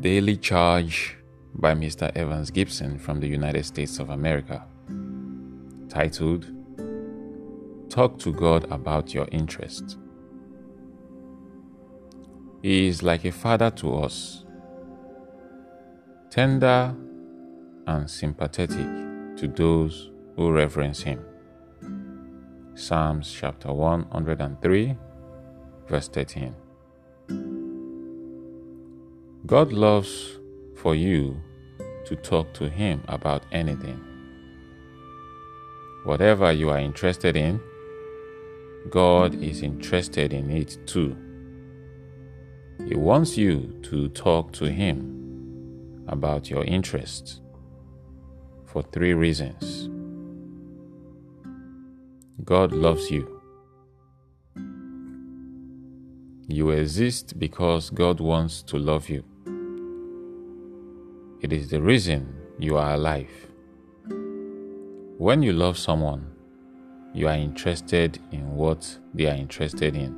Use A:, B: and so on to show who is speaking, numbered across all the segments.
A: Daily Charge by Mr. Evans Gibson from the United States of America. Titled Talk to God about your interest. He is like a father to us, tender and sympathetic to those who reverence him. Psalms chapter 103, verse 13. God loves for you to talk to Him about anything. Whatever you are interested in, God is interested in it too. He wants you to talk to Him about your interests for three reasons. God loves you. You exist because God wants to love you. It is the reason you are alive. When you love someone, you are interested in what they are interested in.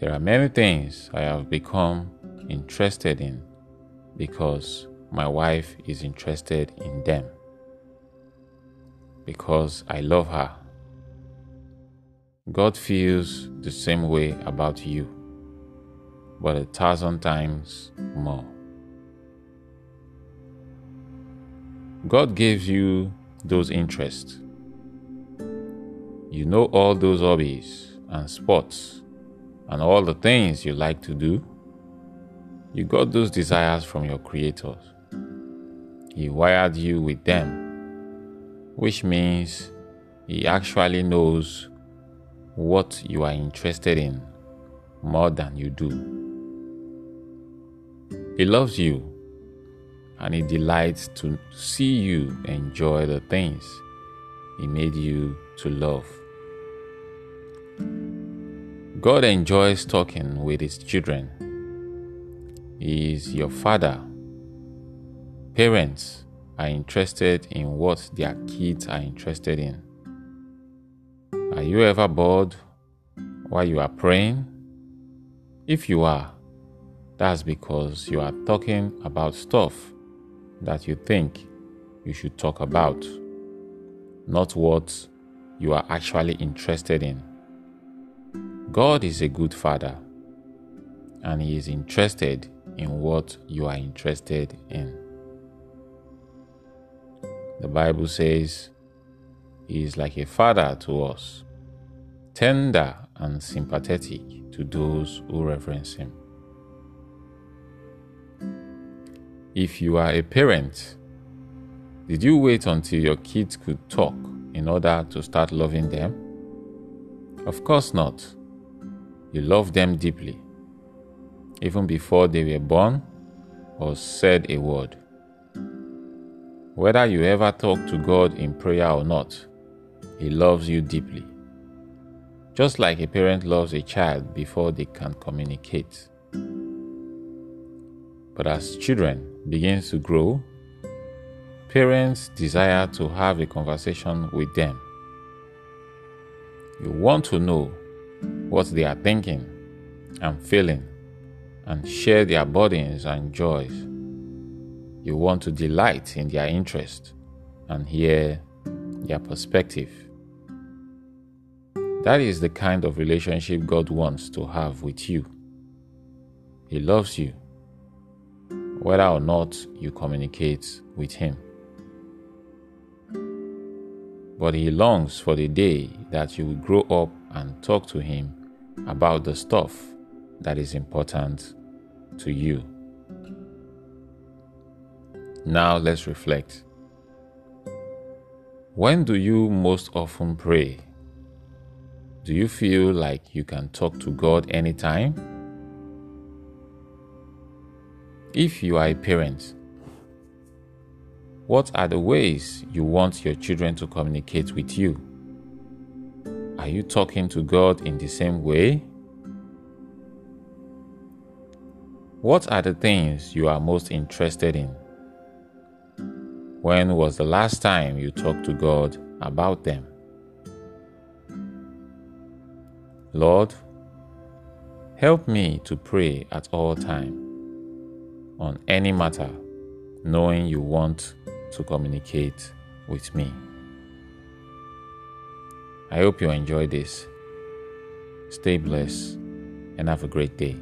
A: There are many things I have become interested in because my wife is interested in them. Because I love her. God feels the same way about you, but a thousand times more. God gave you those interests. You know all those hobbies and sports and all the things you like to do. You got those desires from your Creator. He wired you with them, which means He actually knows what you are interested in more than you do. He loves you and He delights to see you enjoy the things He made you to love. God enjoys talking with His children. He is your Father. Parents are interested in what their kids are interested in. Are you ever bored while you are praying? If you are, that's because you are talking about stuff that you think you should talk about, not what you are actually interested in. God is a good father, and He is interested in what you are interested in. The Bible says He is like a father to us, tender and sympathetic to those who reverence Him. If you are a parent, did you wait until your kids could talk in order to start loving them? Of course not. You love them deeply, even before they were born or said a word. Whether you ever talk to God in prayer or not, He loves you deeply. Just like a parent loves a child before they can communicate. But as children begin to grow, parents desire to have a conversation with them. You want to know what they are thinking and feeling and share their burdens and joys. You want to delight in their interest and hear their perspective. That is the kind of relationship God wants to have with you. He loves you whether or not you communicate with Him. But He longs for the day that you will grow up and talk to Him about the stuff that is important to you. Now let's reflect. When do you most often pray? Do you feel like you can talk to God anytime? If you are a parent, what are the ways you want your children to communicate with you? Are you talking to God in the same way? What are the things you are most interested in? When was the last time you talked to God about them? Lord, help me to pray at all times on any matter, knowing you want to communicate with me. I hope you enjoy this. Stay blessed and have a great day.